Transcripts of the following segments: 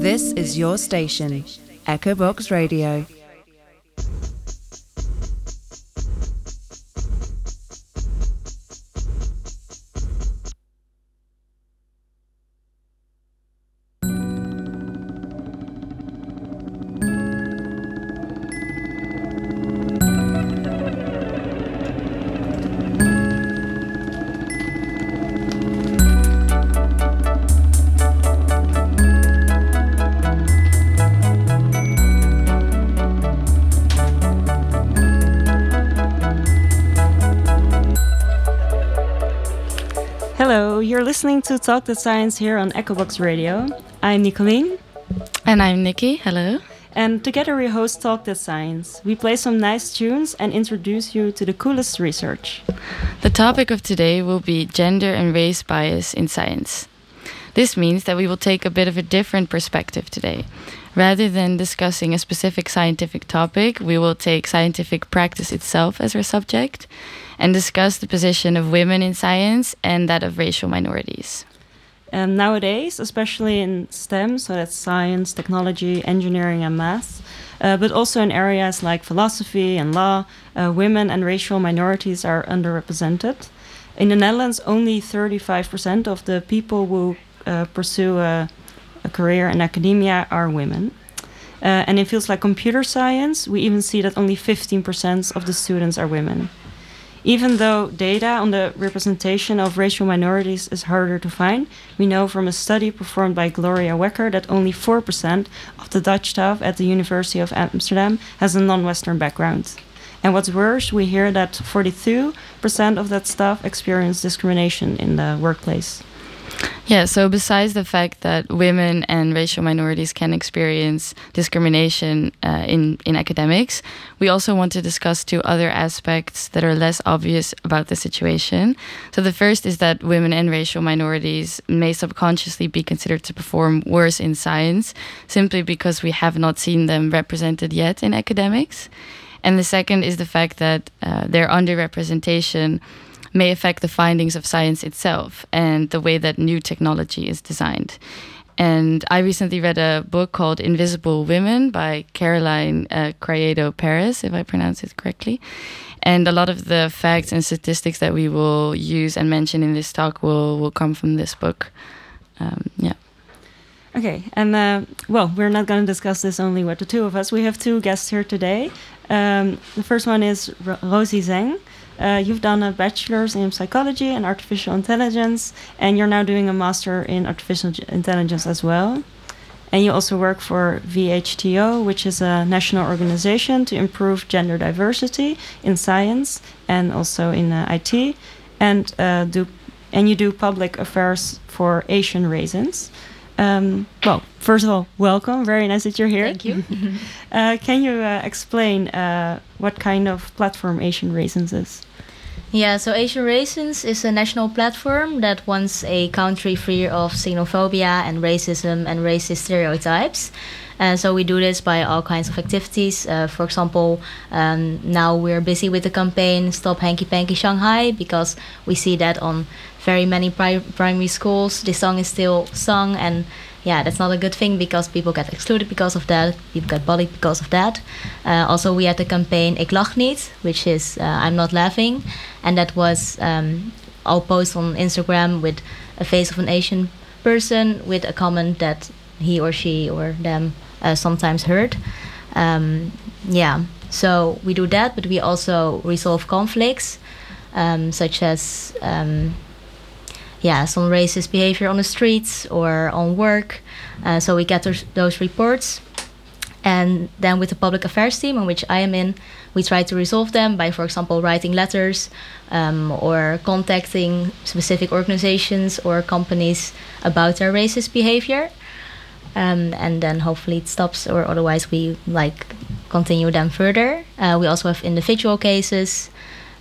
This is your station, Echo Box Radio. To Talk That Science here on EchoBox Radio. I'm Nicolene. And I'm Nikki. Hello. And together we host Talk That Science. We play some nice tunes and introduce you to the coolest research. The topic of today will be gender and race bias in science. This means that we will take a bit of a different perspective today. Rather than discussing a specific scientific topic, we will take scientific practice itself as our subject and discuss the position of women in science and that of racial minorities. Nowadays, especially in STEM, so that's science, technology, engineering, and math, uh, but also in areas like philosophy and law, uh, women and racial minorities are underrepresented. In the Netherlands, only 35% of the people who uh, pursue a, a, career in academia are women. Uh, and in fields like computer science, we even see that only 15% of the students are women. Even though data on the representation of racial minorities is harder to find, we know from a study performed by Gloria Wekker that only 4% of the Dutch staff at the University of Amsterdam has a non Western background. And what's worse, we hear that 42% of that staff experience discrimination in the workplace. Yeah, so besides the fact that women and racial minorities can experience discrimination uh, in, in academics, we also want to discuss two other aspects that are less obvious about the situation. So the first is that women and racial minorities may subconsciously be considered to perform worse in science simply because we have not seen them represented yet in academics. And the second is the fact that uh, their underrepresentation may affect the findings of science itself and the way that new technology is designed. And I recently read a book called Invisible Women by Caroline uh, Criado Perez, if I pronounce it correctly. And a lot of the facts and statistics that we will use and mention in this talk will, will come from this book. Um, yeah. Okay, and uh, well, we're not going to discuss this only with the two of us. We have two guests here today. Um, the first one is R Rosie Zeng. Uh, you've done a bachelor's in psychology and artificial intelligence, and you're now doing a master in artificial intelligence as well. And you also work for VHTO, which is a national organization to improve gender diversity in science and also in uh, IT, and uh, do and you do public affairs for Asian Raisins. Um, well, first of all, welcome. Very nice that you're here. Thank you. uh, can you uh, explain uh, what kind of platform Asian Raisins is? Yeah, so Asian Raisins is a national platform that wants a country free of xenophobia and racism and racist stereotypes. And so we do this by all kinds of activities. Uh, for example, um, now we're busy with the campaign Stop Hanky Panky Shanghai because we see that on very many pri- primary schools this song is still sung and yeah, that's not a good thing because people get excluded because of that. People get bullied because of that. Uh, also, we had the campaign Ik lach niet, which is uh, I'm not laughing, and that was um, I'll post on Instagram with a face of an Asian person with a comment that he or she or them uh, sometimes heard. Um, yeah, so we do that, but we also resolve conflicts, um, such as um, yeah, some racist behavior on the streets or on work. Uh, so we get those, those reports. And then with the public affairs team, in which I am in, we try to resolve them by, for example, writing letters um, or contacting specific organizations or companies about their racist behavior. Um, and then hopefully it stops, or otherwise we like continue them further. Uh, we also have individual cases.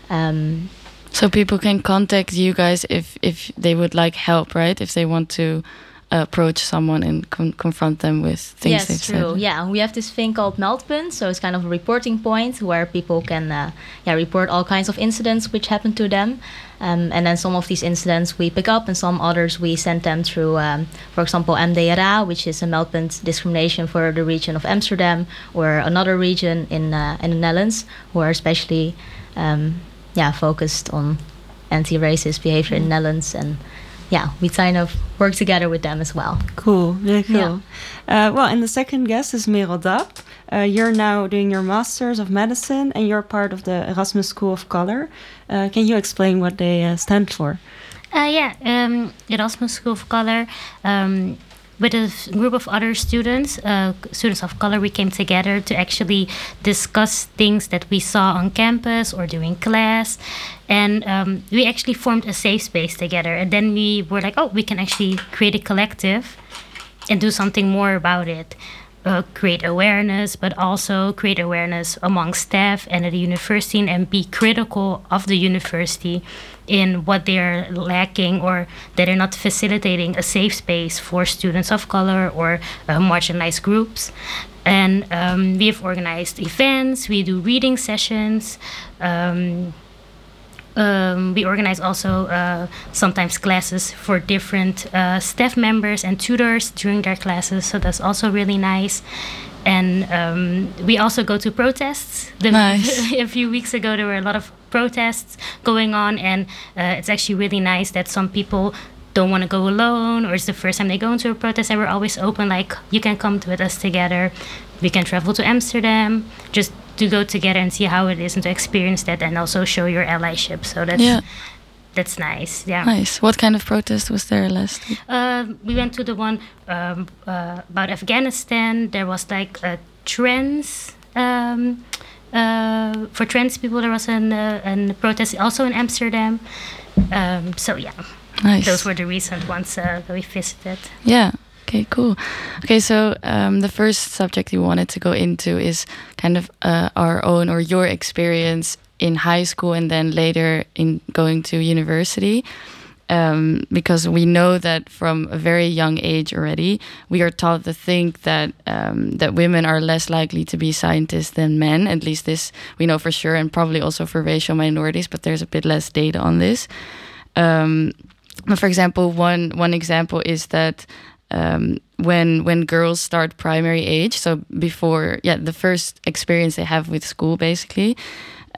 Um, so people can contact you guys if if they would like help, right? If they want to approach someone and con- confront them with things yes, they've true. said. Yeah, we have this thing called Meldpunt, so it's kind of a reporting point where people can, uh, yeah, report all kinds of incidents which happen to them, um, and then some of these incidents we pick up, and some others we send them through, um, for example, MDRA, which is a Meldpunt discrimination for the region of Amsterdam or another region in uh, in the Netherlands, who are especially, um, yeah, focused on anti-racist behavior in the Netherlands and yeah, we kind of work together with them as well. Cool, really cool. Uh, well, and the second guest is Merel Dap. Uh, you're now doing your Masters of Medicine and you're part of the Erasmus School of Color. Uh, can you explain what they uh, stand for? Uh, yeah, um, Erasmus School of Color. Um, with a group of other students, uh, students of color, we came together to actually discuss things that we saw on campus or during class. And um, we actually formed a safe space together. And then we were like, oh, we can actually create a collective and do something more about it. Uh, create awareness, but also create awareness among staff and at the university and be critical of the university in what they're lacking or that they're not facilitating a safe space for students of color or uh, marginalized groups. And um, we have organized events, we do reading sessions. Um, um, we organize also uh, sometimes classes for different uh, staff members and tutors during their classes, so that's also really nice. And um, we also go to protests. The, Nice. a few weeks ago, there were a lot of protests going on, and uh, it's actually really nice that some people don't want to go alone, or it's the first time they go into a protest. And we're always open, like you can come with us together. We can travel to Amsterdam, just to go together and see how it is and to experience that, and also show your allyship. So that's Yeah. That's nice. Yeah. Nice. What kind of protest was there last week? Uh, we went to the one um, uh, about Afghanistan. There was like a trans. Um, uh, for trans people, there was an, uh, an protest also in Amsterdam. Um, so yeah, Nice. those were the recent ones uh, that we visited. Yeah. Okay, cool. Okay, so um, the first subject you wanted to go into is kind of uh, our own or your experience in high school and then later in going to university. Um, because we know that from a very young age already, we are taught to think that um, that women are less likely to be scientists than men. At least this we know for sure, and probably also for racial minorities. But there's a bit less data on this. Um, for example, one one example is that um, when when girls start primary age, so before yeah the first experience they have with school basically.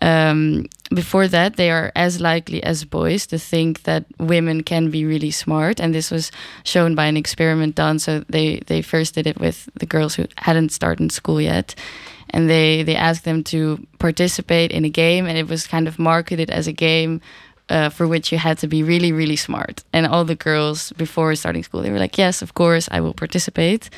Um, before that, they are as likely as boys to think that women can be really smart, and this was shown by an experiment done. So they they first did it with the girls who hadn't started school yet, and they they asked them to participate in a game, and it was kind of marketed as a game uh, for which you had to be really, really smart. And all the girls before starting school, they were like, "Yes, of course, I will participate."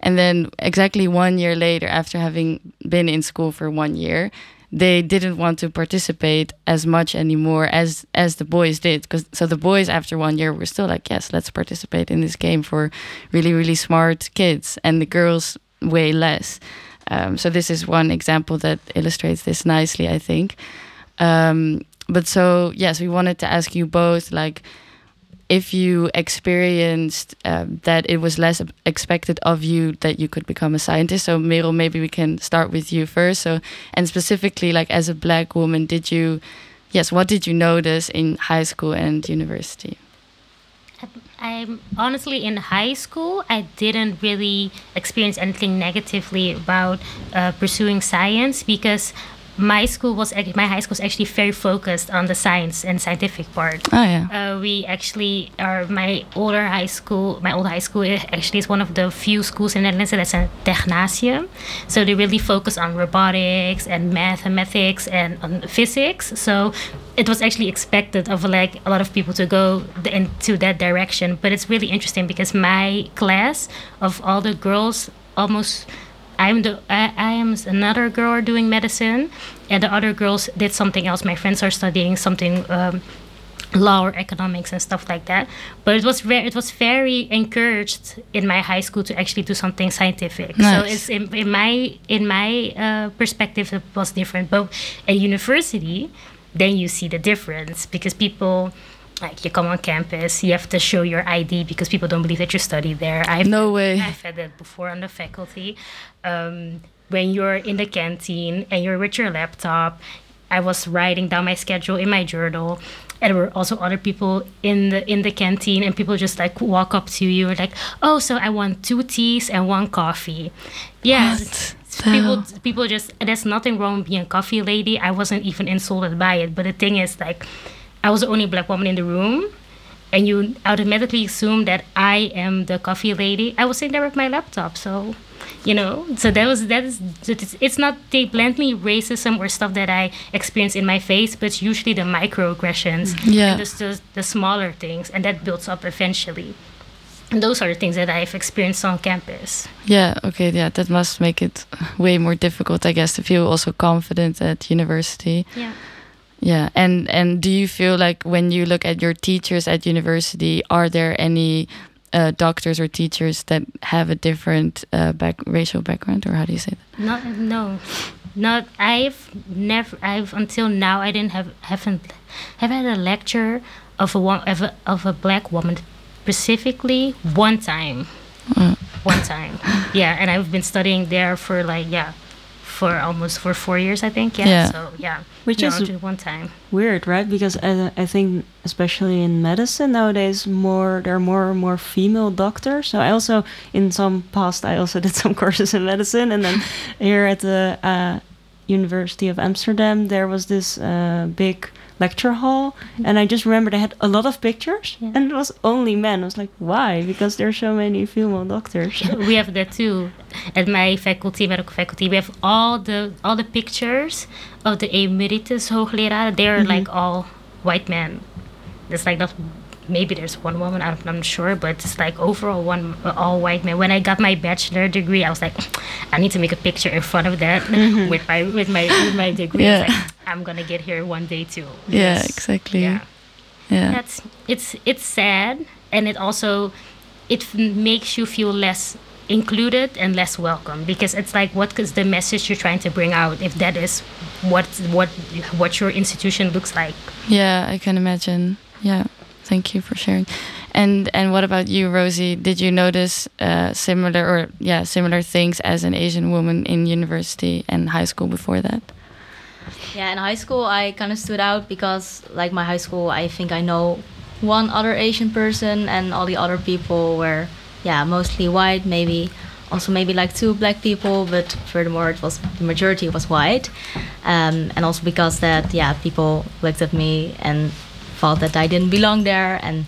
And then, exactly one year later, after having been in school for one year, they didn't want to participate as much anymore as as the boys did. Because so the boys, after one year, were still like, "Yes, let's participate in this game for really, really smart kids," and the girls way less. Um, so this is one example that illustrates this nicely, I think. Um, but so yes, we wanted to ask you both, like, if you experienced um, that it was less expected of you that you could become a scientist. So Merel, maybe we can start with you first. So and specifically, like as a black woman, did you, yes, what did you notice in high school and university? I'm honestly in high school. I didn't really experience anything negatively about uh, pursuing science because my school was my high school was actually very focused on the science and scientific part. Oh yeah, Uh, we actually are my older high school. My old high school actually is one of the few schools in the Netherlands that's a technasium. So they really focus on robotics and mathematics and on physics. So it was actually expected of like a lot of people to go into that direction. But it's really interesting because my class of all the girls almost I'm the I, I am another girl doing medicine, and the other girls did something else. My friends are studying something. Um, law or economics and stuff like that but it was very it was very encouraged in my high school to actually do something scientific so it's in, in my in my uh, perspective it was different but at university then you see the difference because people like you come on campus, you have to show your ID because people don't believe that you study there. I've No way. I've had that before on the faculty. Um, when you're in the canteen and you're with your laptop, I was writing down my schedule in my journal. And there were also other people in the in the canteen, and people just like walk up to you like, "Oh, so I want two teas and one coffee." Yeah, What the people people just there's nothing wrong with being a coffee lady. I wasn't even insulted by it, but the thing is like, I was the only black woman in the room, and you automatically assume that I am the coffee lady. I was sitting there with my laptop, so you know. So that was that is it's, not they blatantly racism or stuff that I experience in my face, but it's usually the microaggressions Yeah. the, the, the smaller things, and that builds up eventually. And those are the things that I've experienced on campus. Yeah, okay, yeah, that must make it way more difficult, I guess, to feel also confident at university. Yeah. Yeah, and and do you feel like when you look at your teachers at university, are there any uh, doctors or teachers that have a different uh, back racial background, or how do you say that? Not no, not I've never I've until now I didn't have haven't have had a lecture of a of a, of a black woman specifically one time, Uh, one time. Yeah, and I've been studying there for like yeah, for almost for four years I think. Yeah. Yeah. So yeah, Which no, is- one time. Weird, right? Because I, I think, especially in medicine nowadays, more there are more and more female doctors. So I also, in some past, I also did some courses in medicine, and then here at the uh, University of Amsterdam, there was this uh, big lecture hall, and I just remember I had a lot of pictures, Yeah. and it was only men. I was like, why? Because there are so many female doctors. we have that too at my faculty medical faculty we have all the all the pictures of the emeritus hoogleraar they're mm-hmm. like all white men there's like not maybe there's one woman I'm, I'm not sure but it's like overall one all white men when i got my bachelor degree i was like i need to make a picture in front of that mm-hmm. with my with my with my degree Yeah. like, i'm gonna get here one day too Yeah, Yes. exactly. yeah Yeah. that's it's it's sad and it also it f- makes you feel less included and less welcome because it's like what is the message you're trying to bring out if that is what what what your institution looks like Yeah, I can imagine. Yeah, thank you for sharing. And and what about you, Rosie? Did you notice uh, similar or yeah similar things as an Asian woman in university and high school before that? Yeah, in high school, I kind of stood out because, like my high school, I think I know one other Asian person, and all the other people were, yeah, mostly white. Maybe also maybe like two black people, but furthermore, it was the majority was white, um, and also because that, yeah, people looked at me and thought that I didn't belong there, and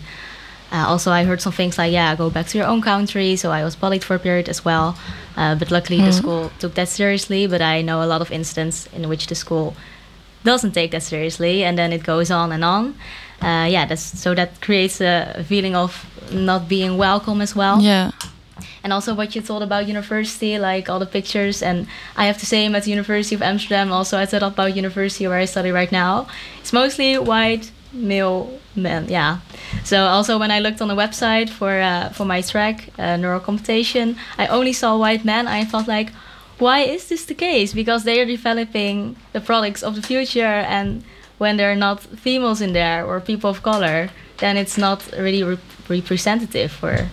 uh, also, I heard some things like, yeah, go back to your own country. So I was bullied for a period as well. Uh, but luckily, the school took that seriously. But I know a lot of instances in which the school doesn't take that seriously. And then it goes on and on. Uh, yeah, that's, so that creates a feeling of not being welcome as well Yeah, and also what you thought about university, like all the pictures. And I have to say, I'm at the University of Amsterdam, also at the Radboud University where I study right now. It's mostly white male men, yeah. So also when I looked on the website for uh, for my track, uh, neurocomputation, I only saw white men. I thought like, why is this the case? Because they are developing the products of the future, and when there are not females in there or people of color, then it's not really re- representative for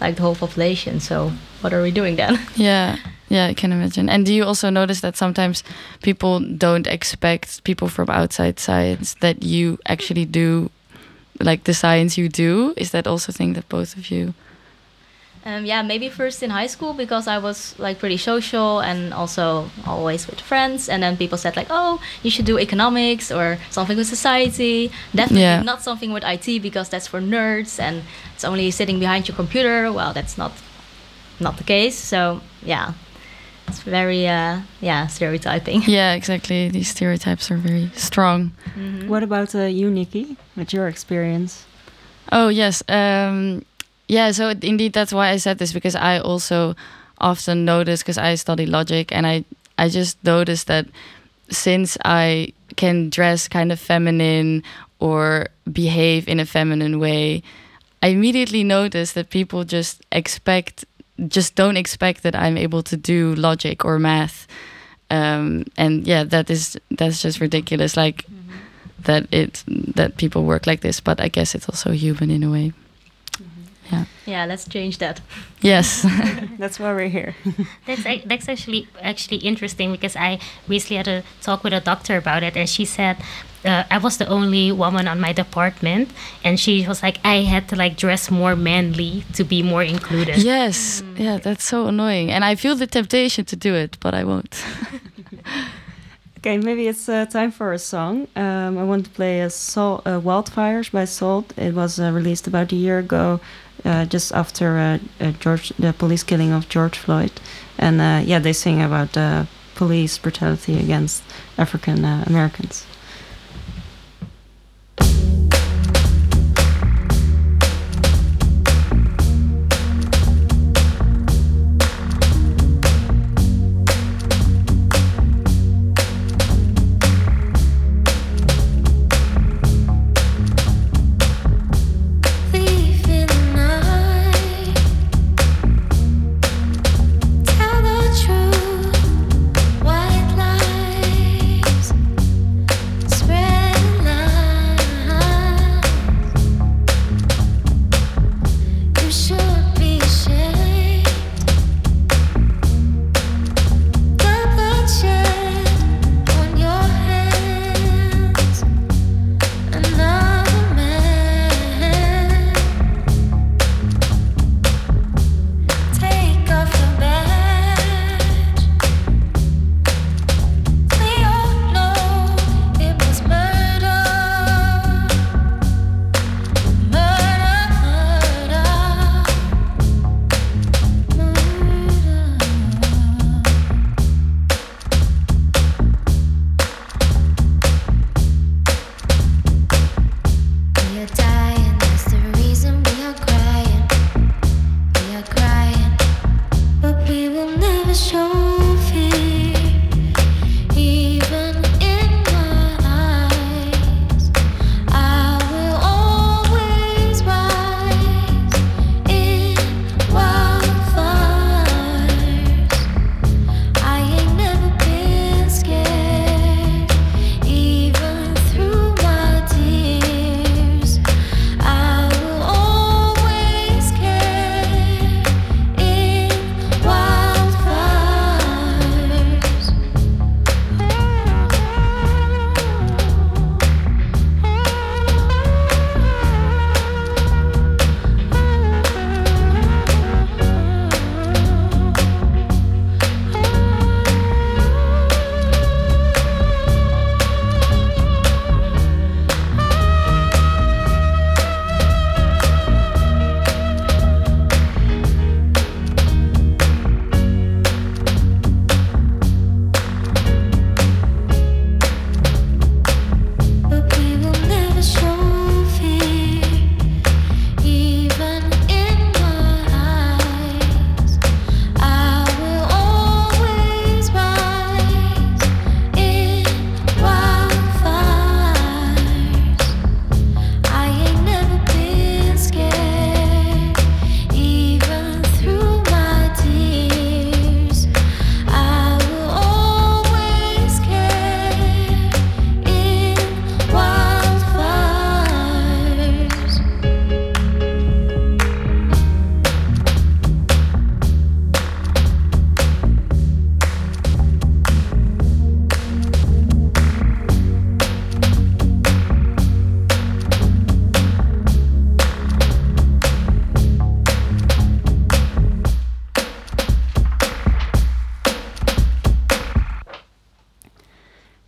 like the whole population. So what are we doing then? yeah, yeah. I can imagine. And do you also notice that sometimes people don't expect people from outside science that you actually do, like the science you do? Is that also a thing that both of you? Um, yeah, maybe first in high school because I was like pretty social and also always with friends. And then people said like, "Oh, you should do economics or something with society. Definitely Yeah. not something with IT because that's for nerds and it's only sitting behind your computer." Well, that's not not the case. So yeah, it's very uh, yeah stereotyping. Yeah, exactly. These stereotypes are very strong. What about uh, you, Nikki? What's your experience? Oh yes, um, yeah. So indeed, that's why I said this because I also often notice because I study logic, and I I just noticed that since I can dress kind of feminine or behave in a feminine way, I immediately notice that people just expect, just don't expect that I'm able to do logic or math. Um, and yeah, that is that's just ridiculous. Like that it that people work like this, but I guess it's also human in a way. Yeah. Yeah, let's change that. Yes. That's why we're here. That's that's actually actually interesting because I recently had a talk with a doctor about it, and she said uh, I was the only woman on my department, and she was like I had to like dress more manly to be more included. yes. Yeah, that's so annoying, and I feel the temptation to do it, but I won't. Okay, maybe it's uh, time for a song. Um, I want to play a Sol- uh, Wildfires by SAULT. It was uh, released about a year ago, uh, just after uh, uh, George, the police killing of George Floyd. And uh, yeah, they sing about uh, police brutality against African uh, Americans.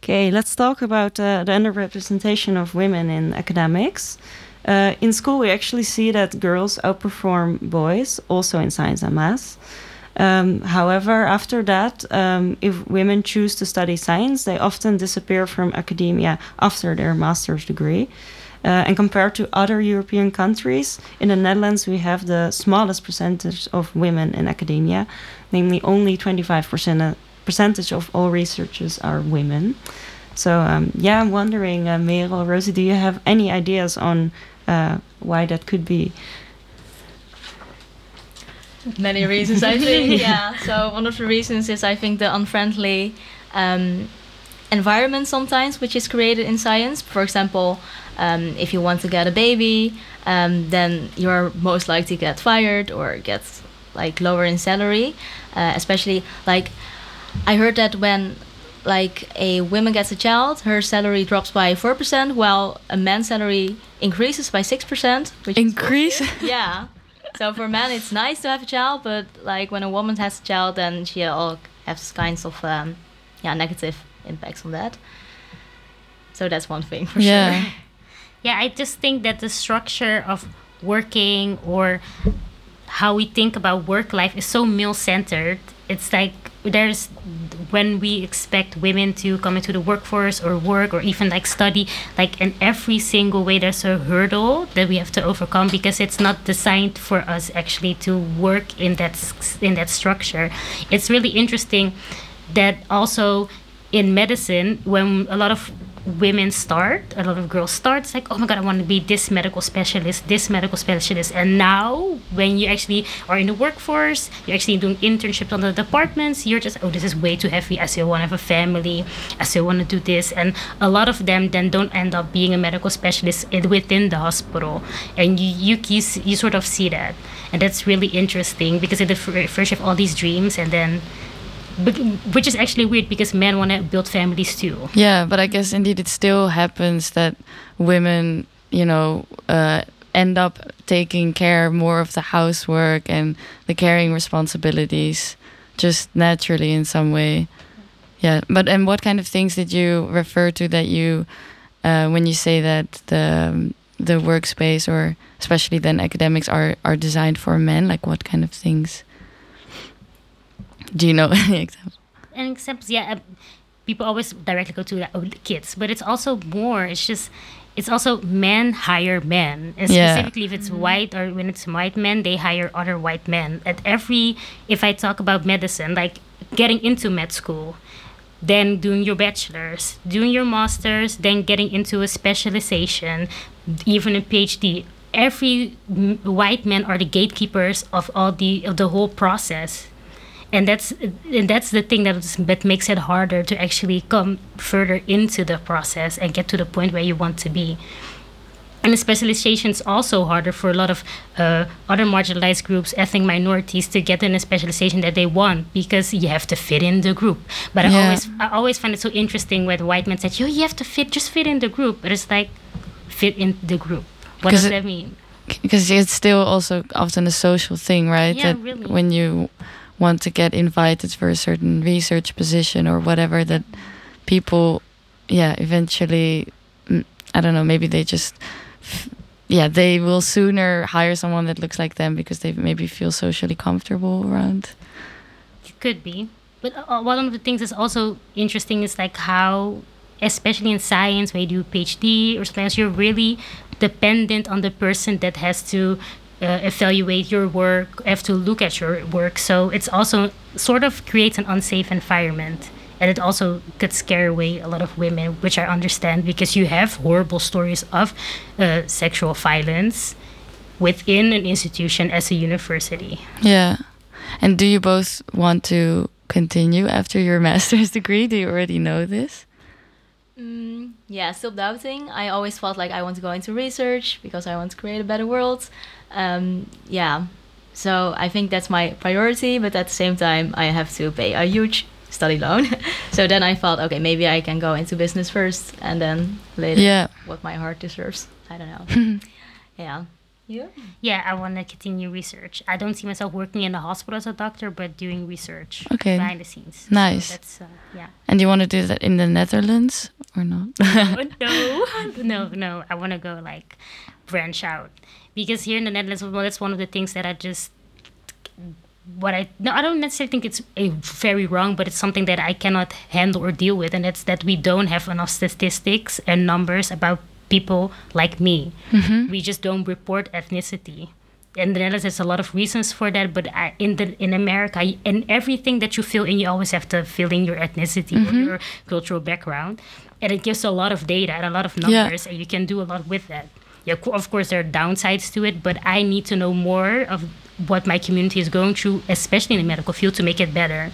Okay, let's talk about uh, the underrepresentation of women in academics. Uh, in school, we actually see that girls outperform boys, also in science and math. Um, however, after that, um, if women choose to study science, they often disappear from academia after their master's degree. Uh, and compared to other European countries, in the Netherlands, we have the smallest percentage of women in academia, namely only 25% percentage of all researchers are women. So um, yeah, I'm wondering, uh, Merel, Rosie, do you have any ideas on uh, why that could be? Many reasons, I think. yeah. So one of the reasons is I think the unfriendly um, environment sometimes which is created in science. For example, um, if you want to get a baby, um, then you're most likely to get fired or get like lower in salary. Uh, especially like I heard that when like a woman gets a child, her salary drops by four percent, while a man's salary increases by six percent. Increase? yeah. So for men, it's nice to have a child, but like when a woman has a child, then she all has kinds of um, yeah negative impacts on that. So that's one thing for Yeah. sure. Yeah, I just think that the structure of working or how we think about work life is so male centered. It's like there's when we expect women to come into the workforce or work or even like study, like in every single way, there's a hurdle that we have to overcome because it's not designed for us actually to work in that in that structure. It's really interesting that also in medicine when a lot of women start a lot of girls start it's like oh my god i want to be this medical specialist this medical specialist. And now when you actually are in the workforce you're actually doing internships on the departments you're just oh this is way too heavy. I still want to have a family. I still want to do this. And a lot of them then don't end up being a medical specialist in- within the hospital. And you you, you, you sort of see that. And that's really interesting because at the fir- first you have all these dreams and then which is actually weird because men want to build families too. Yeah, but I guess indeed it still happens that women, you know, uh, end up taking care more of the housework and the caring responsibilities just naturally in some way. Yeah, but and what kind of things did you refer to that you, uh, when you say that the the workspace or especially then academics are are designed for men? Like what kind of things? Do you know any examples? And examples, yeah, uh, people always directly go to like, oh, the kids, but it's also more. It's just, it's also men hire men, and Yeah. specifically if it's white or when it's white men, they hire other white men. At every, if I talk about medicine, like getting into med school, then doing your bachelor's, doing your master's, then getting into a specialization, even a PhD. Every m- white men are the gatekeepers of all the of the whole process, and that's and that's the thing that that makes it harder to actually come further into the process and get to the point where you want to be. And the specialization is also harder for a lot of uh, other marginalized groups, ethnic minorities, to get in a specialization that they want because you have to fit in the group. But I always, I always find it so interesting when white men said, "Yo, you have to fit, just fit in the group." But it's like, fit in the group. What does it- that mean? because it's still also often a social thing, right? Yeah, that really. when you want to get invited for a certain research position or whatever, that people, yeah, eventually, mm, I don't know, maybe they just, yeah, they will sooner hire someone that looks like them because they maybe feel socially comfortable around. it Could be. But uh, one of the things that's also interesting is like how, especially in science, when you do PhD or else, you're really dependent on the person that has to uh, evaluate your work, have to look at your work. So it's also sort of creates an unsafe environment. And it also could scare away a lot of women, which I understand because you have horrible stories of uh, sexual violence within an institution as a university. Yeah. And do you both want to continue after your master's degree? Do you already know this? Mm, yeah, still doubting. I always felt like I want to go into research because I want to create a better world. Um, yeah, so I think that's my priority, but at the same time, I have to pay a huge study loan. so then I thought, okay, maybe I can go into business first and then later Yeah. what my heart deserves. I don't know. yeah. You? Yeah, I want to continue research. I don't see myself working in the hospital as a doctor, but doing research Okay. behind the scenes. So Nice. that's uh, yeah. And you want to do that in the Netherlands or not? No, no, no. I want to go like branch out because here in the Netherlands, well, that's one of the things that I just what I no, I don't necessarily think it's a very wrong, but it's something that I cannot handle or deal with, and it's that we don't have enough statistics and numbers about people like me. Mm-hmm. We just don't report ethnicity. In the Netherlands, there's a lot of reasons for that, but I, in the in America, in everything that you fill in, you always have to fill in your ethnicity or mm-hmm. your cultural background, and it gives a lot of data and a lot of Yeah. numbers, and you can do a lot with that. Yeah, of course there are downsides to it, but I need to know more of what my community is going through, especially in the medical field, to make it better.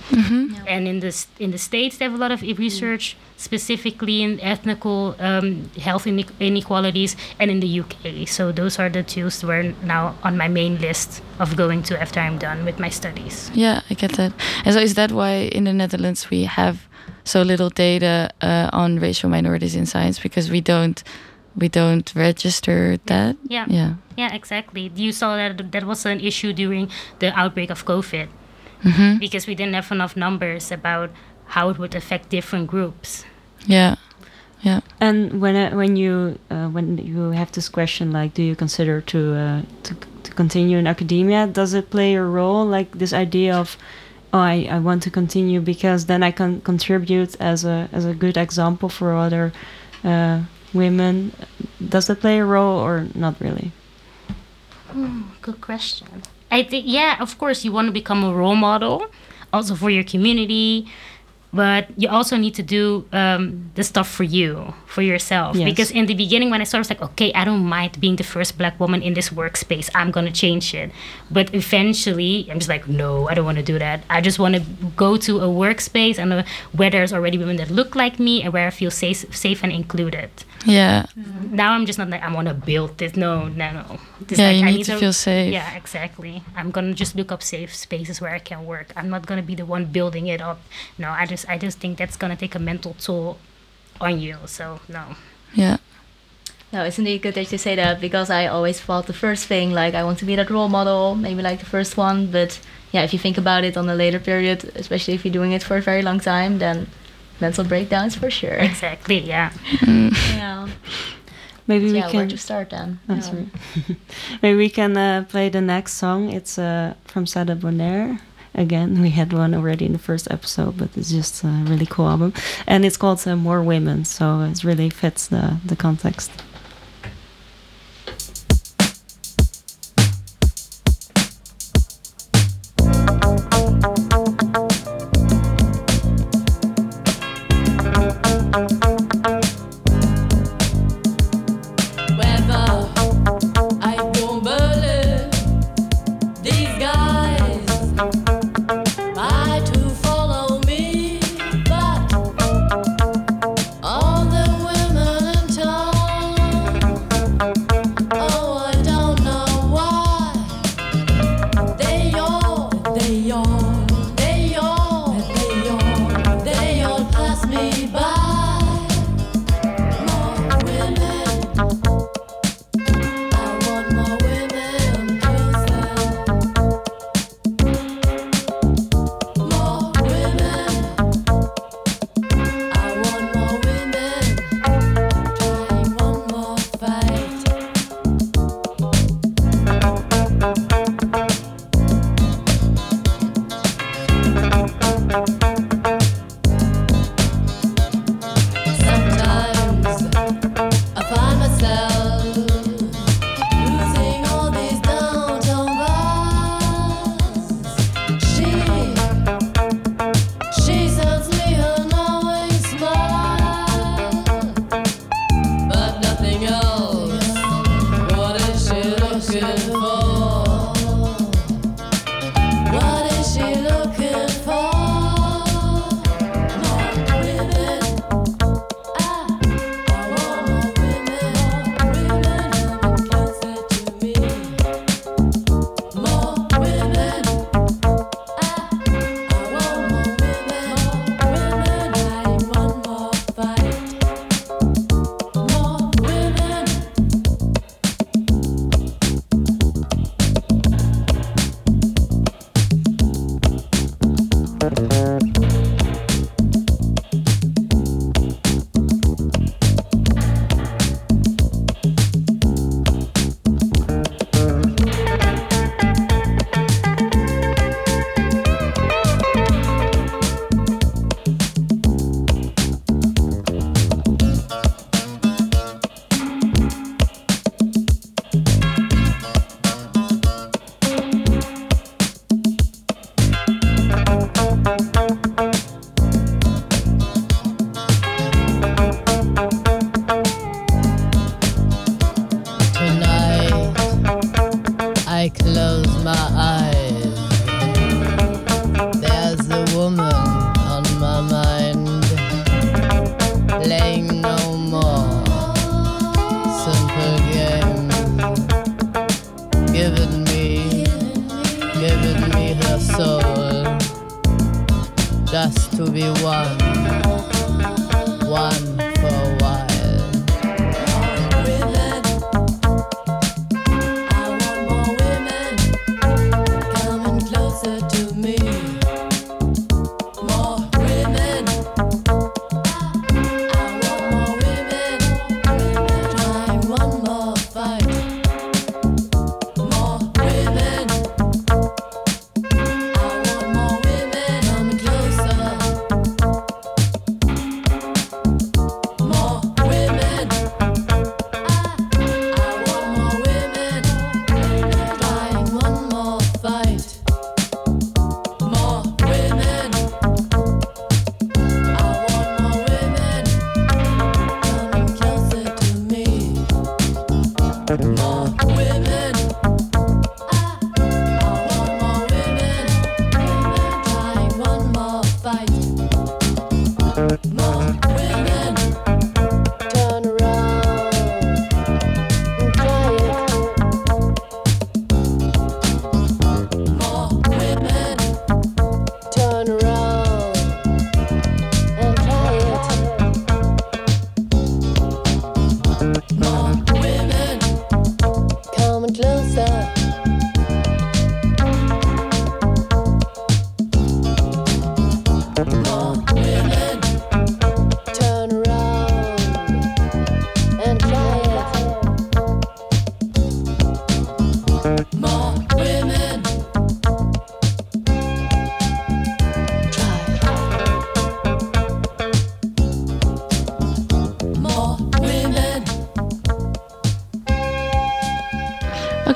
And in the in the states, they have a lot of i- research specifically in ethnical um, health inequalities, and in the UK. So those are the two that were now on my main list of going to after I'm done with my studies. Yeah, I get that. And so is that why in the Netherlands we have so little data uh, on racial minorities in science because we don't we don't register that? Yeah. Yeah. Yeah, exactly. You saw that that was an issue during the outbreak of COVID hmm because we didn't have enough numbers about how it would affect different groups. Yeah. Yeah. And when uh, when you uh, when you have this question like, do you consider to uh, to to continue in academia? Does it play a role? Like this idea of, oh, I, I want to continue because then I can contribute as a as a good example for other uh, women. Does that play a role or not really? Good question. I think yeah, of course you want to become a role model, also for your community, but you also need to do um, the stuff for you, for yourself. Yes. Because in the beginning, when I started, I was like, okay, I don't mind being the first black woman in this workspace. I'm gonna change it. But eventually, I'm just like, no, I don't want to do that. I just want to go to a workspace and uh, where there's already women that look like me and where I feel safe, safe and included. Yeah. Now I'm just not like I want to build this. No, no, no. Just Yeah, like, you I need to feel safe. Yeah, exactly. I'm gonna just look up safe spaces where I can work. I'm not gonna be the one building it up. No, I just I just think that's gonna take a mental toll on you. So no. Yeah. No, it's indeed good that you say that because I always thought the first thing like I want to be that role model, maybe like the first one. But yeah, if you think about it on a later period, especially if you're doing it for a very long time, then mental breakdowns for sure. Exactly. Yeah. yeah. Maybe So we yeah, where can. to start then? Oh, Yeah. sorry. Maybe we can uh, play the next song. It's uh, from Saada Bonaire. Again, we had one already in the first episode, but it's just a really cool album, and it's called uh, "More Women," so it really fits the the context.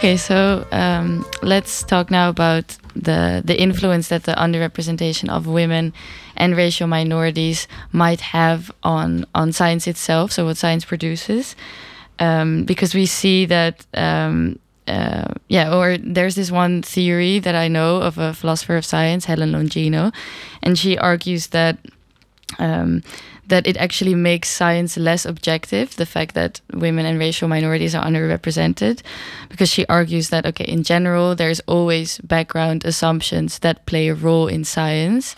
Okay, so um, let's talk now about the the influence that the underrepresentation of women and racial minorities might have on on science itself. So what science produces, um, because we see that. Um, uh, yeah, or there's this one theory that I know of a philosopher of science, Helen Longino, and she argues that um, that it actually makes science less objective, the fact that women and racial minorities are underrepresented, because she argues that, okay, in general, there's always background assumptions that play a role in science,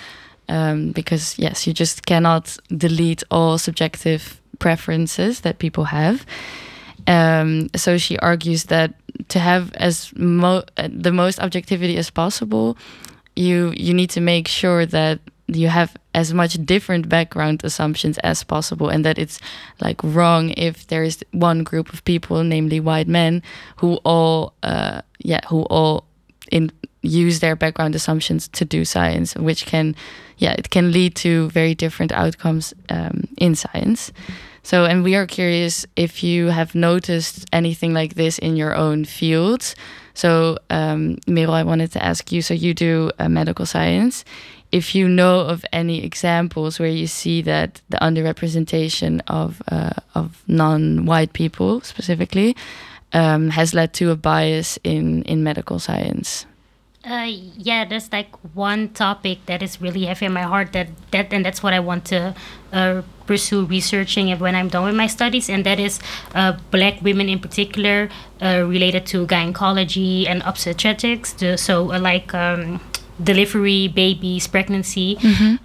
um, because, yes, you just cannot delete all subjective preferences that people have. Um, so she argues that to have as mo- the most objectivity as possible, you you need to make sure that you have as much different background assumptions as possible and that it's like wrong if there is one group of people namely white men who all uh, yeah who all in use their background assumptions to do science which can yeah it can lead to very different outcomes um, in science. So and we are curious if you have noticed anything like this in your own fields. So um, I wanted to ask you so you do uh, medical science if you know of any examples where you see that the underrepresentation of uh, of non-white people specifically um, has led to a bias in in medical science. Uh, yeah, there's like one topic that is really heavy in my heart that that and that's what I want to uh, pursue researching it when I'm done with my studies, and that is uh, black women in particular uh, related to gynecology and obstetrics. So uh, like. Um, delivery, babies, pregnancy,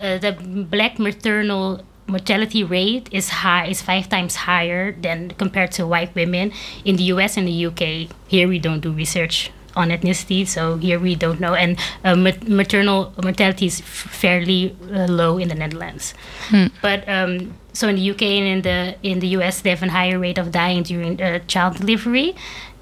uh, the black maternal mortality rate is high is five times higher than compared to white women in the US and the UK. Here we don't do research on ethnicity, so here we don't know. And uh, mat- maternal mortality is f- fairly uh, low in the Netherlands. But um, so in the UK and in the in the US, they have a higher rate of dying during uh, child delivery,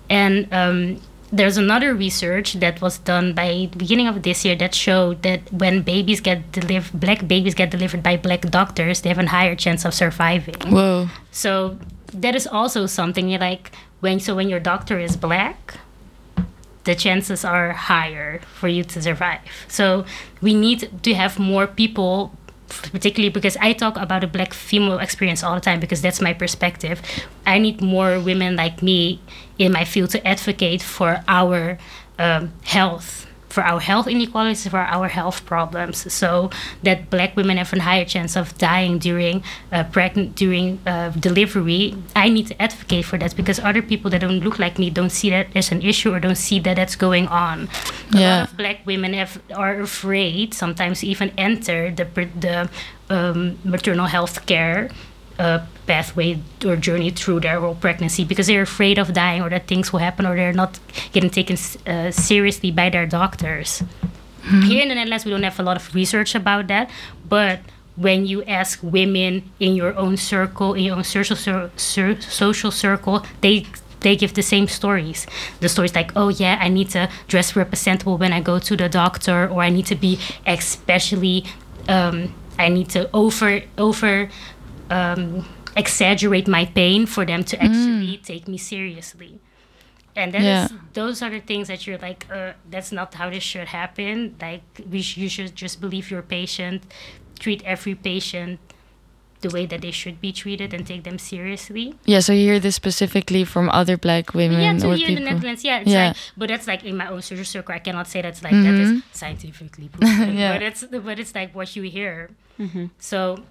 and um, there's another research that was done by the beginning of this year that showed that when babies get delivered, black babies get delivered by black doctors, they have a higher chance of surviving. Whoa. So that is also something you like when so when your doctor is black, the chances are higher for you to survive. So we need to have more people particularly because I talk about a black female experience all the time because that's my perspective. I need more women like me in my field to advocate for our um, health for our health inequalities for our health problems. So that black women have a higher chance of dying during uh, pregnant during uh, delivery. I need to advocate for that because other people that don't look like me don't see that as an issue or don't see that that's going on. A lot of black women have, are afraid sometimes even enter the the um, maternal health care uh, pathway or journey through their whole pregnancy because they're afraid of dying or that things will happen or they're not getting taken uh, seriously by their doctors. Here in the Netherlands, we don't have a lot of research about that, but when you ask women in your own circle, in your own social cir- cir- social circle, they they give the same stories. The stories like, oh yeah, I need to dress representable when I go to the doctor, or I need to be especially, um, I need to over over um, exaggerate my pain for them to actually take me seriously. And that is Yeah. those are the things that you're like, uh, that's not how this should happen. Like, we sh- you should just believe your patient, treat every patient the way that they should be treated, and take them seriously. Yeah, so you hear this specifically from other black women yeah, to or here in the. Netherlands, yeah, it's Yeah. like, but that's like in my own social circle. I cannot say that's like that is Mhm. scientifically proven, Yeah. but it's but it's like what you hear. So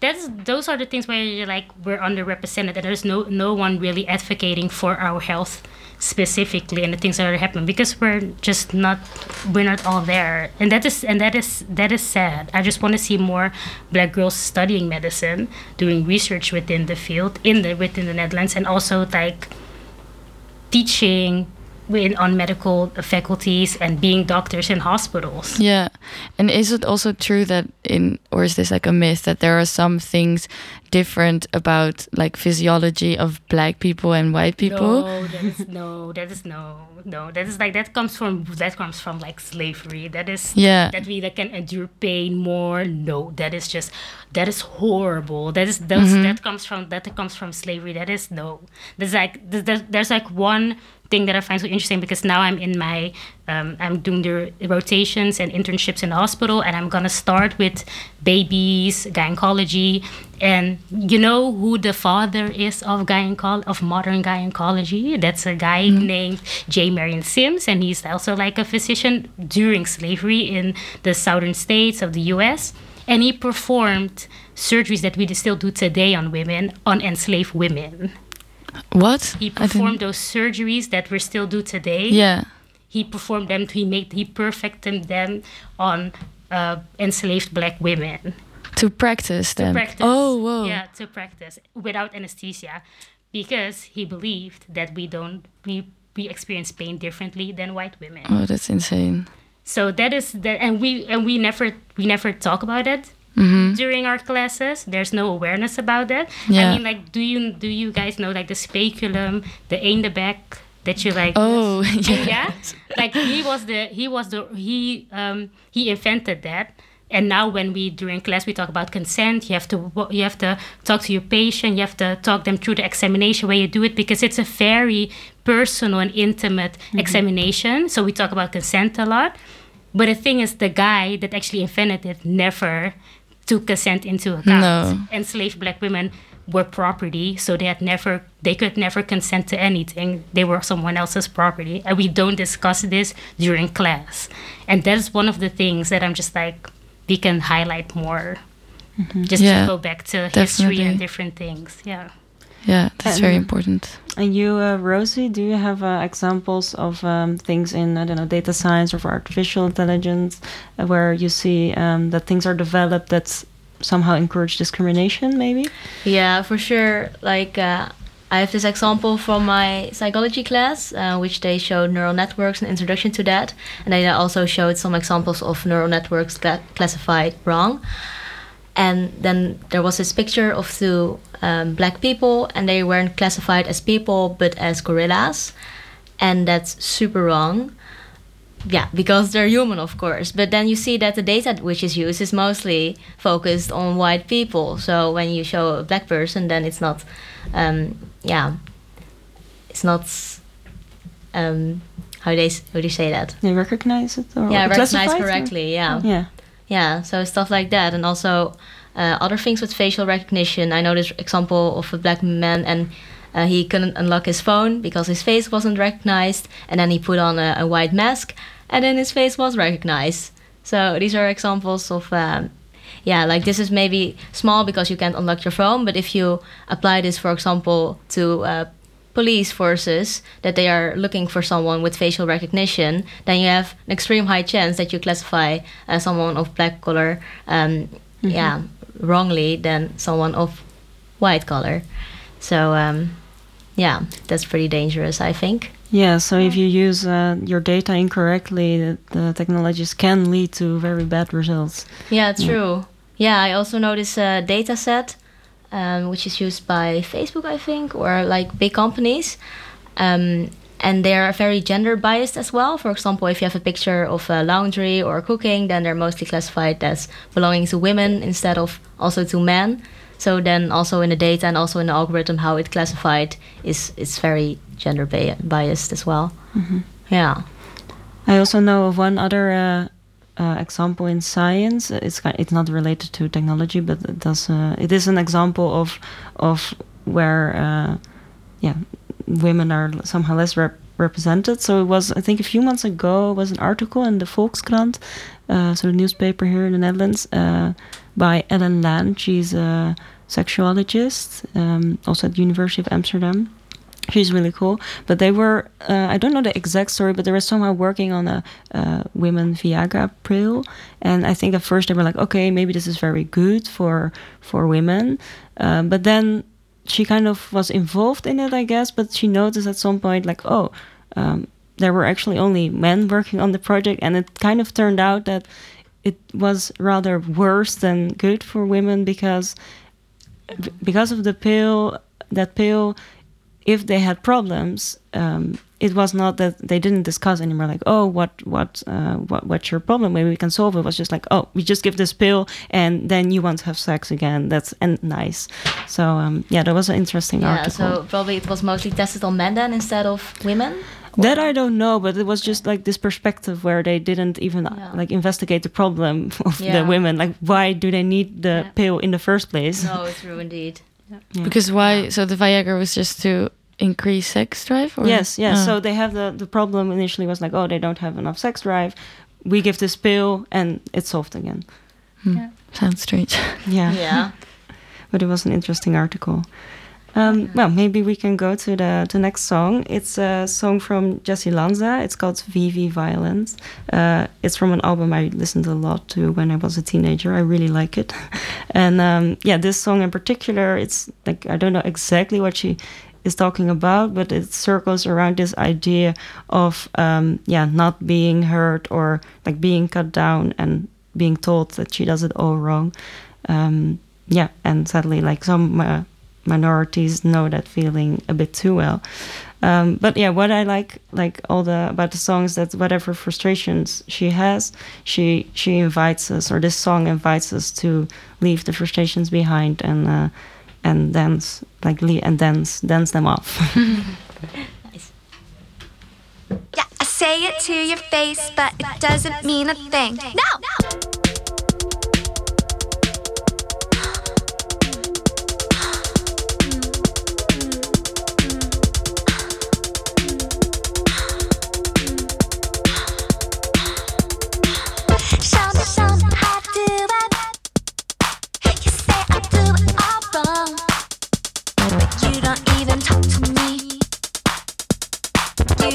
that's those are the things where you're like we're underrepresented, and there's no no one really advocating for our health specifically and the things that are happening because we're just not we're not all there. And that is and that is that is sad. I just want to see more black girls studying medicine doing research within the field in the within the netherlands and also like teaching in, on medical faculties and being doctors in hospitals. Yeah. And is it also true that in or is this like a myth that there are some things different about like physiology of black people and white people? No, that is no, that is no, no. That is like that comes from that comes from like slavery. That is Yeah. that we that can endure pain more. No, that is just that is horrible. That is those Mm-hmm. that comes from that comes from slavery. That is no. There's like there's- there's like one thing that I find so interesting because now I'm in my um, I'm doing the rotations and internships in the hospital and I'm gonna start with babies, gynecology, and you know who the father is of gyneco- of modern gynecology? That's a guy named J. Marion Sims, and he's also like a physician during slavery in the southern states of the U.S. And he performed surgeries that we still do today on women, on enslaved women. What? He performed those surgeries that we still do today Yeah. he performed them he made he perfected them on uh, enslaved black women To practice to them. practice Oh, whoa. yeah to practice without anesthesia because he believed that we don't we we experience pain differently than white women Oh, that's insane. so that is that and we and we never we never talk about it Mm-hmm. during our classes. There's no awareness about that. Yeah. i mean like do you do you guys know like the speculum the in the back that you like? Oh, yeah. yeah? Like he was the he was the he um he invented that. And now when we during class we talk about consent you have to you have to talk to your patient you have to talk them through the examination where you do it because it's a very personal and intimate examination. So we talk about consent a lot. But the thing is the guy that actually invented it never took consent into account. No. enslaved black women were property so they had never they could never consent to anything. They were someone else's property. And we don't discuss this during class. And that's one of the things that i'm just like we can highlight more. Mm-hmm. Just Yeah, to go back to history and different things. Yeah Yeah, that's very important. And you, uh, Rosie, do you have uh, examples of um, things in I don't know data science or for artificial intelligence uh, where you see um, that things are developed that somehow encourage discrimination? Maybe. Yeah, for sure. Like, uh, I have this example from my psychology class, uh, which they showed neural networks, an introduction to that. And they also showed some examples of neural networks cla- classified wrong. And then there was this picture of two um, black people, and they weren't classified as people but as gorillas. And that's super wrong. Yeah, because they're human, of course. But then you see that the data which is used is mostly focused on white people. So when you show a black person, then it's not, um, yeah, it's not, um, how do they how do you say that? They recognize it or yeah, or- correctly. Yeah, Yeah. Yeah. So stuff like that, and also uh, other things with facial recognition. I know this example of a black man, and uh, he couldn't unlock his phone because his face wasn't recognized, and then he put on a, a white mask, and then his face was recognized. So these are examples of, um, yeah, like this is maybe small because you can't unlock your phone, but if you apply this, for example, to uh, police forces that they are looking for someone with facial recognition, then you have an extreme high chance that you classify uh, someone of black color, um, yeah, wrongly than someone of white color. So um, yeah, that's pretty dangerous, I think. Yeah, so if you use uh, your data incorrectly, the, the technologies can lead to very bad results. Yeah, true. Yeah, I also noticed a data set, um, which is used by Facebook, I think, or like big companies. Um, and they are very gender biased as well. For example, if you have a picture of uh, laundry or cooking, then they're mostly classified as belonging to women instead of also to men. So then, also in the data and also in the algorithm, how it classified is is very gender ba- biased as well. Yeah. I also know of one other uh, uh, example in science. It's it's not related to technology, but it does. Uh, it is an example of of where uh, yeah women are somehow less rep- represented. So it was I think a few months ago was an article in the Volkskrant, uh, so the newspaper here in the Netherlands, uh, by Ellen Laan. She's a sexuologist, um, also at the University of Amsterdam she's really cool. But they were, uh, I don't know the exact story, but they were somehow working on a uh, women Viagra pill, and I think at first they were like, okay, maybe this is very good for for women, um, but then she kind of was involved in it, I guess. But she noticed at some point, like, oh, um, there were actually only men working on the project, and it kind of turned out that it was rather worse than good for women because because of the pill, that pill, if they had problems, um, it was not that they didn't discuss anymore. Like, oh, what, what, uh, what, what's your problem? Maybe we can solve it. It was just like, oh, we just give this pill, and then you want to have sex again. That's and nice. So um, yeah, that was an interesting Yeah. article. So probably it was mostly tested on men then instead of women. That I don't know, but it was just like this perspective where they didn't even Yeah. like investigate the problem of the women. Like, why do they need the Yeah. pill in the first place? No, it's true indeed. Yeah. Because why? So the Viagra was just to increase sex drive? Or? Yes, yes. Oh. So they have the the problem initially was like, oh, they don't have enough sex drive. We give this pill and it's solved again. Hmm. Yeah, sounds strange. Yeah. Yeah. But it was an interesting article. Um, well, maybe we can go to the, the next song. It's a song from Jessy Lanza. It's called VV Violence. Uh, it's from an album I listened a lot to when I was a teenager. I really like it. and um, yeah, this song in particular, it's like, I don't know exactly what she is talking about, but it circles around this idea of, um, yeah, not being heard or like being cut down and being told that she does it all wrong. Um, yeah, and sadly, like some uh, minorities know that feeling a bit too well. Um, but yeah, what I like, like all the about the songs that whatever frustrations she has, she she invites us, or this song invites us to leave the frustrations behind and uh, and dance, like le- and dance dance them off. nice. Yeah, I say it to your face, but it doesn't mean a thing. No! Show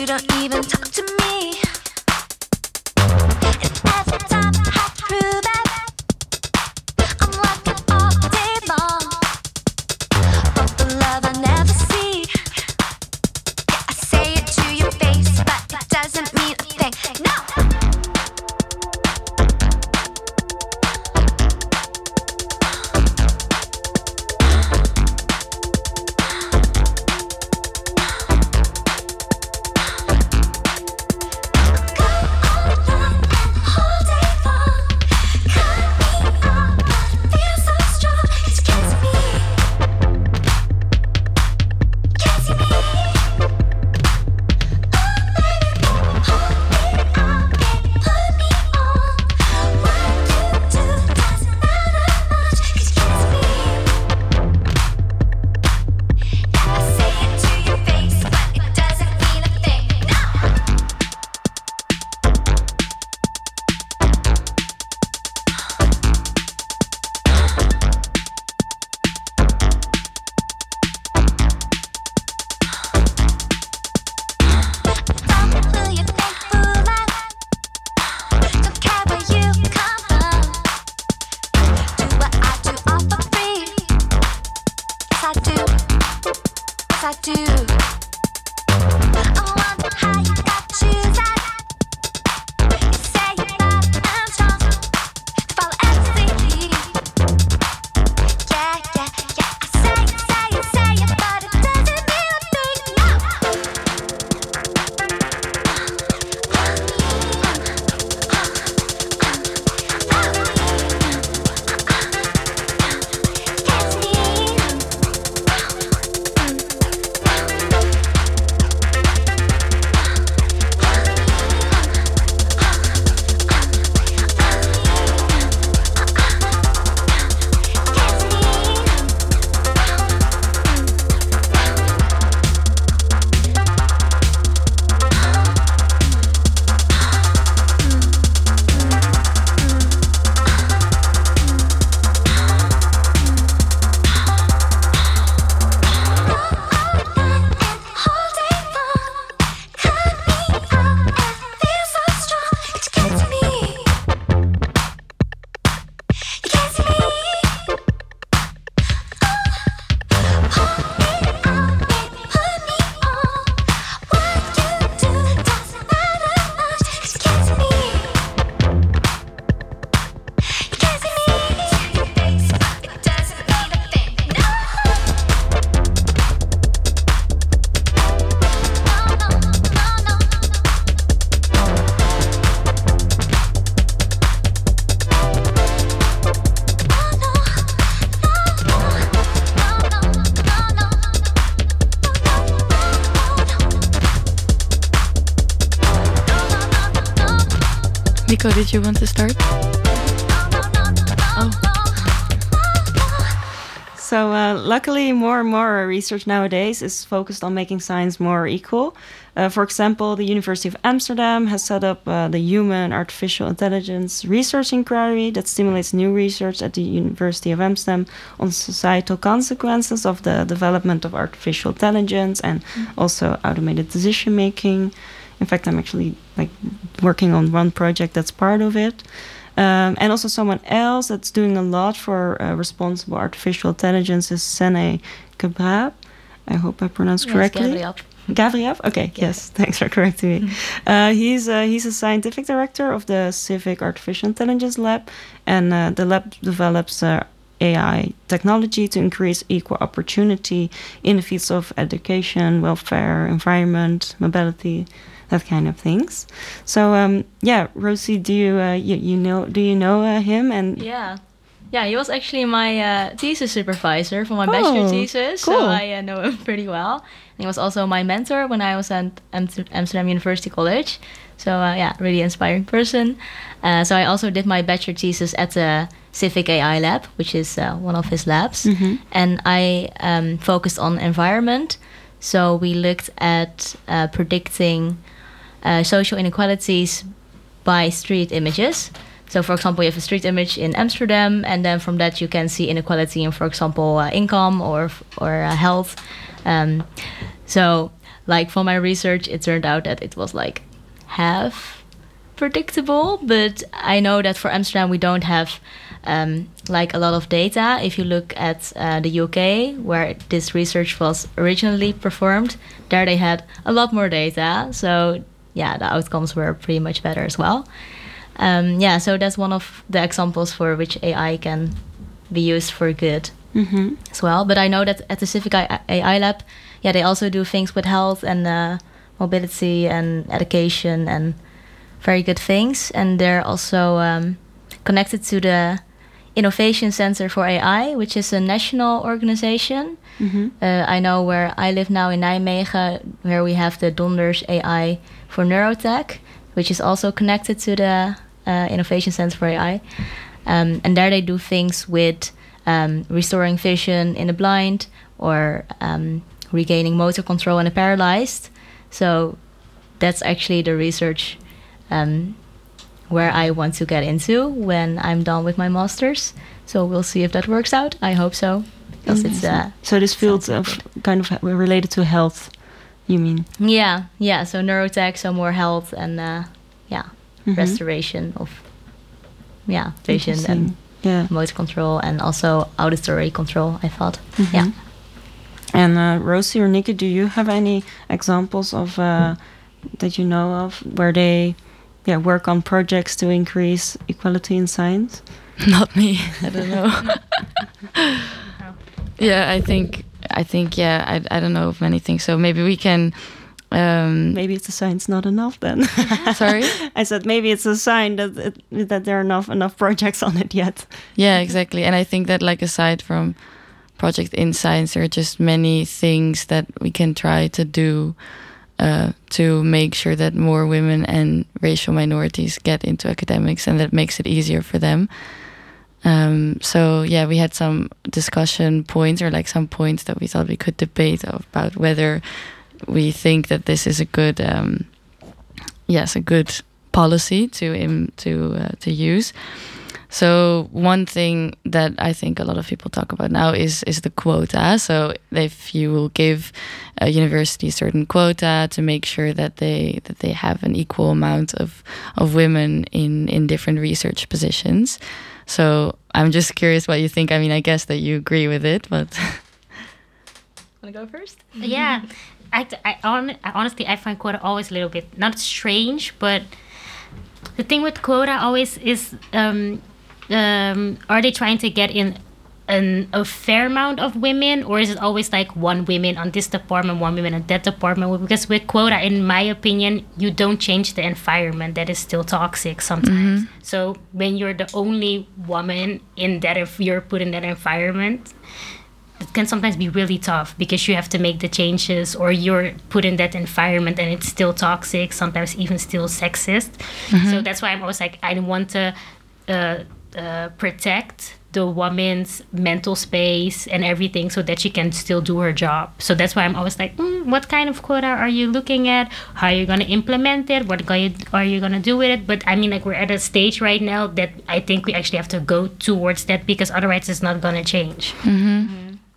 You don't even did you want to start? Oh. So, uh, luckily, more and more research nowadays is focused on making science more equal. Uh, for example, the University of Amsterdam has set up uh, the Human Artificial Intelligence Research Inquiry that stimulates new research at the University of Amsterdam on societal consequences of the development of artificial intelligence and also automated decision making. In fact, I'm actually like working on one project that's part of it. Um, and also someone else that's doing a lot for uh, responsible artificial intelligence is Sennay Ghebreab. I hope I pronounced Yes, correctly. Gabriel. Gavriev? Okay, yes, thanks for correcting me. Uh, he's uh, he's a scientific director of the Civic Artificial Intelligence Lab, and uh, the lab develops uh, AI technology to increase equal opportunity in the fields of education, welfare, environment, mobility, that kind of things. So um, yeah, Rosie, do you, uh, you you know do you know uh, him and Yeah. Yeah, he was actually my uh, thesis supervisor for my bachelor Oh, thesis, cool. so I uh, know him pretty well. And he was also my mentor when I was at Amsterdam University College. So uh, yeah, really inspiring person. Uh, so I also did my bachelor thesis at the Civic AI Lab, which is uh, one of his labs, and I um, focused on environment. So we looked at uh, predicting uh, social inequalities by street images. So, for example, you have a street image in Amsterdam, and then from that you can see inequality in, for example, uh, income or or uh, health. Um, so, like for my research, it turned out that it was like half predictable, but I know that for Amsterdam we don't have um, like a lot of data. If you look at uh, the UK, where this research was originally performed, there they had a lot more data. So yeah, the outcomes were pretty much better as well. Um, yeah, so that's one of the examples for which AI can be used for good Mhm. as well. But I know that at the Civic AI Lab, yeah, they also do things with health and uh, mobility and education and very good things. And they're also um, connected to the Innovation Center for AI, which is a national organization. Mhm. Uh, I know where I live now in Nijmegen, where we have the Donders AI for Neurotech, which is also connected to the uh, Innovation Center for AI. Um, and there they do things with um, restoring vision in the blind or um, regaining motor control in the paralyzed. So that's actually the research um, where I want to get into when I'm done with my master's. So we'll see if that works out. I hope so. Because it's uh, So this field of kind of related to health, you mean? yeah, yeah. So neurotech, so more health and uh, yeah, Mhm. restoration of yeah vision and yeah. motor control and also auditory control. I thought, Mhm. yeah. And uh, Rosie or Nikki, do you have any examples of uh, that you know of where they yeah work on projects to increase equality in science? Not me. I don't know. yeah, I think I think yeah, I I don't know of many things. So maybe we can um Maybe it's a sign it's not enough then. Sorry? I said maybe it's a sign that it, that there are enough enough projects on it yet. yeah, exactly. And I think that like aside from project in science there are just many things that we can try to do uh, to make sure that more women and racial minorities get into academics and that makes it easier for them. Um, so yeah, we had some discussion points or like some points that we thought we could debate about whether we think that this is a good, um, yes, a good policy to im- to uh, to use. So one thing that I think a lot of people talk about now is is the quota. So if you will give a university a certain quota to make sure that they that they have an equal amount of of women in in different research positions. So I'm just curious what you think. I mean, I guess that you agree with it, but Want to go first? yeah I, I, hon- I honestly i find quota always a little bit not strange but the thing with quota always is um, um, are they trying to get in an, a fair amount of women or is it always like one woman on this department one woman on that department? Because with quota in my opinion you don't change the environment that is still toxic sometimes. So when you're the only woman in that if you're put in that environment it can sometimes be really tough because you have to make the changes or you're put in that environment and it's still toxic sometimes even still sexist. So that's why i'm always like i don't want to uh, uh, protect the woman's mental space and everything so that she can still do her job. So that's why i'm always like mm, what kind of quota are you looking at? How are you going to implement it? What are you, going to do with it? But i mean like we're at a stage right now that i think we actually have to go towards that because otherwise it's not going to change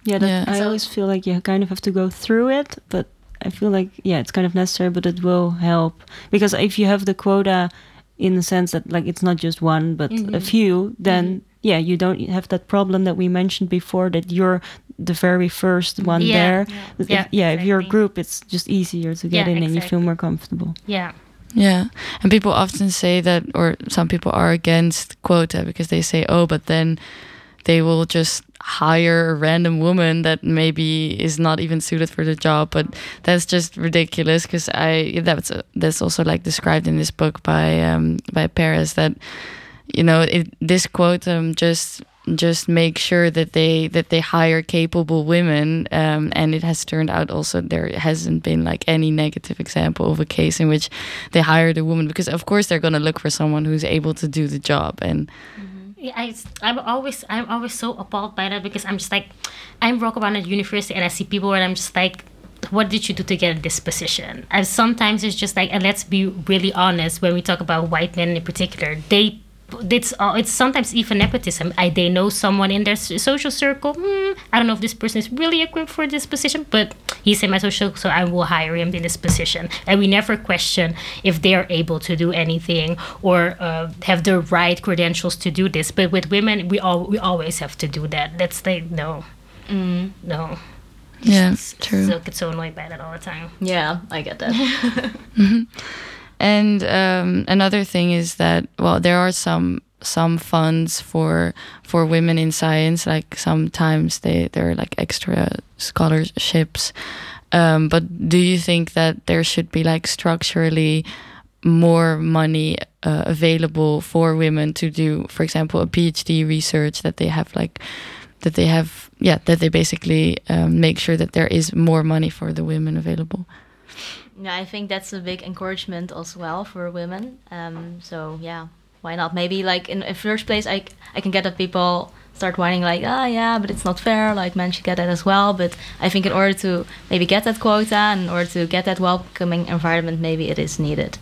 Yeah, that, Yeah. I So- always feel like you kind of have to go through it, but I feel like yeah, it's kind of necessary, but it will help. Because if you have the quota in the sense that like it's not just one but a mm-hmm. few, then mm-hmm. yeah, you don't have that problem that we mentioned before that you're the very first one Yeah. there. Yeah. If- Yeah, yeah, if you're a group, it's just easier to get Yeah, in and you feel more comfortable. yeah Yeah. And people often say that, or some people are against quota because they say, oh, but then they will just hire a random woman that maybe is not even suited for the job. But that's just ridiculous because I, that's, that's also like described in this book by, um, by Perez that, you know, it, this quote um, just just make sure that they that they hire capable women um, and it has turned out also there hasn't been like any negative example of a case in which they hired a woman because of course they're going to look for someone who's able to do the job and Yeah, I, I'm always I'm always so appalled by that because I'm just like I'm broke around at university and I see people and I'm just like what did you do to get this position? And sometimes it's just like and let's be really honest when we talk about white men in particular they it's uh, it's sometimes even nepotism. I, they know someone in their s- social circle. Hmm, I don't know if this person is really equipped for this position, but he's in my social, so I will hire him in this position. And we never question if they are able to do anything or uh, have the right credentials to do this. But with women, we all we always have to do that. That's like no, no. yeah it's, true So I get so annoyed by that all the time. Yeah, I get that. And um, another thing is that well, there are some some funds for for women in science. Like sometimes they there are like extra scholarships. Um, but do you think that there should be like structurally more money uh, available for women to do, for example, a PhD research that they have like that they have yeah that they basically um, make sure that there is more money for the women available. Yeah, I think that's a big encouragement as well for women. Um, so yeah, why not? Maybe like in, in first place, I I can get that people start whining like, ah, yeah, but it's not fair. Like men should get that as well. But I think in order to maybe get that quota and in order to get that welcoming environment, maybe it is needed.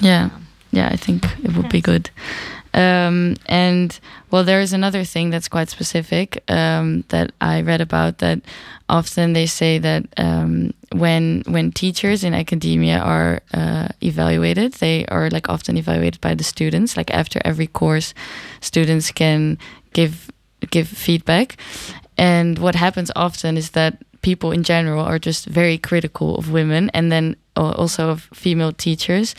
Yeah, yeah, I think it would be good. Um, and well, there is another thing that's quite specific um, that I read about. That often they say that um, when when teachers in academia are uh, evaluated, they are like often evaluated by the students. Like after every course, students can give give feedback. And what happens often is that people in general are just very critical of women and then also of female teachers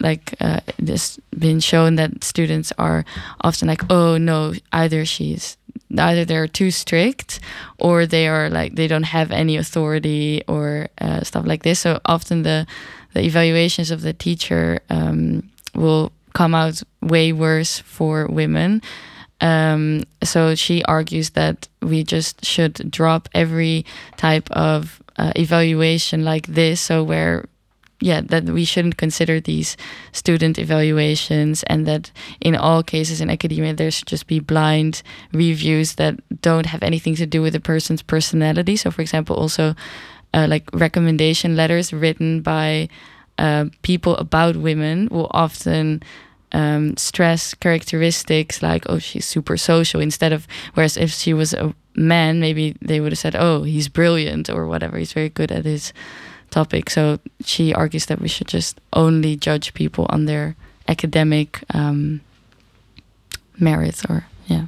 like uh, it's been shown that students are often like oh no either she's either they're too strict or they are like they don't have any authority or uh, stuff like this so often the the evaluations of the teacher um, will come out way worse for women um, so she argues that we just should drop every type of uh, evaluation like this. So where, yeah, that we shouldn't consider these student evaluations, and that in all cases in academia there should just be blind reviews that don't have anything to do with a person's personality. So, for example, also uh, like recommendation letters written by uh, people about women will often um, stress characteristics like oh she's super social instead of whereas if she was a man maybe they would have said oh he's brilliant or whatever he's very good at his topic. So she argues that we should just only judge people on their academic um, merits or yeah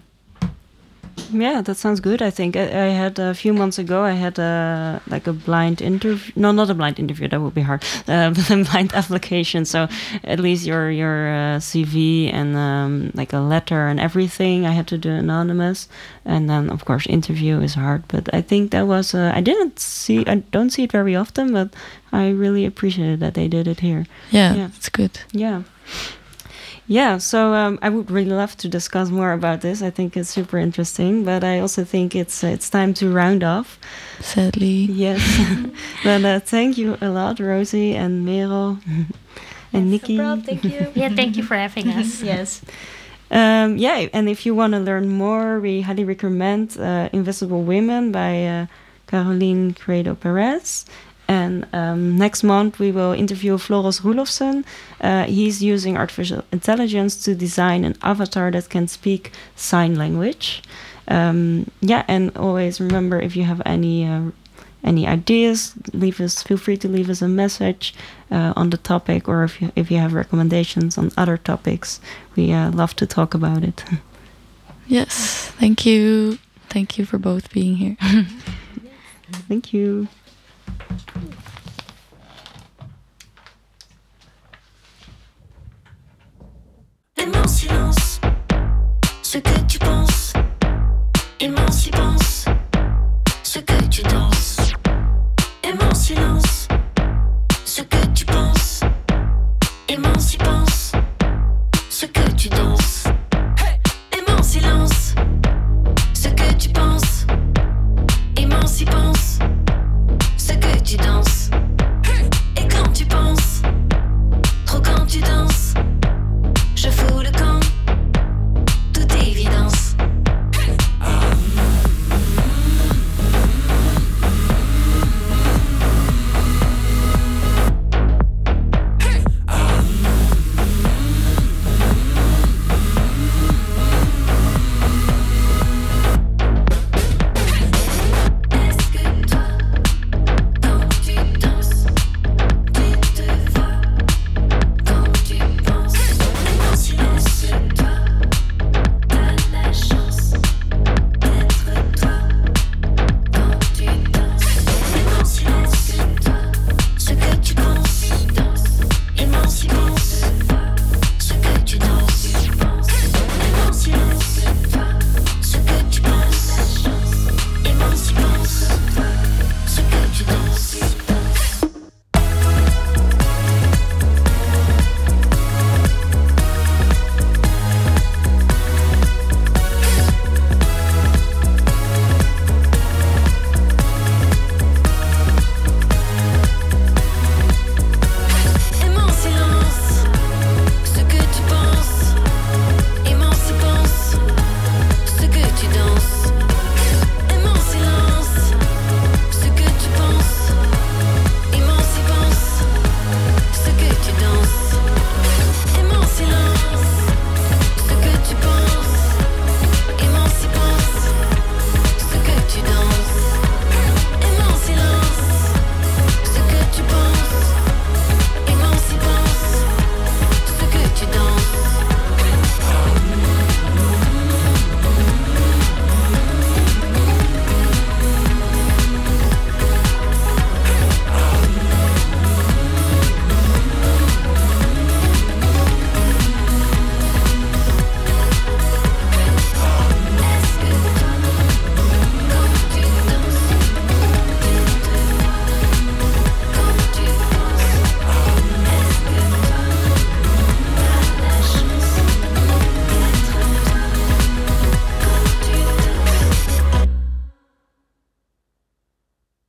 Yeah, that sounds good. I think I, I had a few months ago. I had a like a blind interview. No, not a blind interview. That would be hard. Uh, a blind application. So at least your your uh, CV and um, like a letter and everything. I had to do anonymous, and then of course interview is hard. But I think that was. Uh, I didn't see. I don't see it very often, but I really appreciated that they did it here. yeah, Yeah. it's good Yeah. Yeah, so um, I would really love to discuss more about this. I think it's super interesting, but I also think it's it's time to round off. Sadly. Yes, but uh, thank you a lot, Rosie and Merel and Nikki. No problem, thank you. Yeah, thank you for having us. yes. Um, yeah, and if you want to learn more, we highly recommend uh, Invisible Women by uh, Caroline Criado Perez. And um, next month we will interview Floris Roelofsen. Uh, he's using artificial intelligence to design an avatar that can speak sign language. Um, yeah, and always remember if you have any uh, any ideas, leave us. Feel free to leave us a message uh, on the topic, or if you if you have recommendations on other topics, we uh, love to talk about it. Yes. Thank you. Thank you for both being here. Thank you. Aimons silence, ce que tu penses, émancipence, y ce que tu danses. Aimons silence, ce que tu penses, émancipence, y ce que tu danses. Aimons silence, ce que tu penses, aimons y. you don't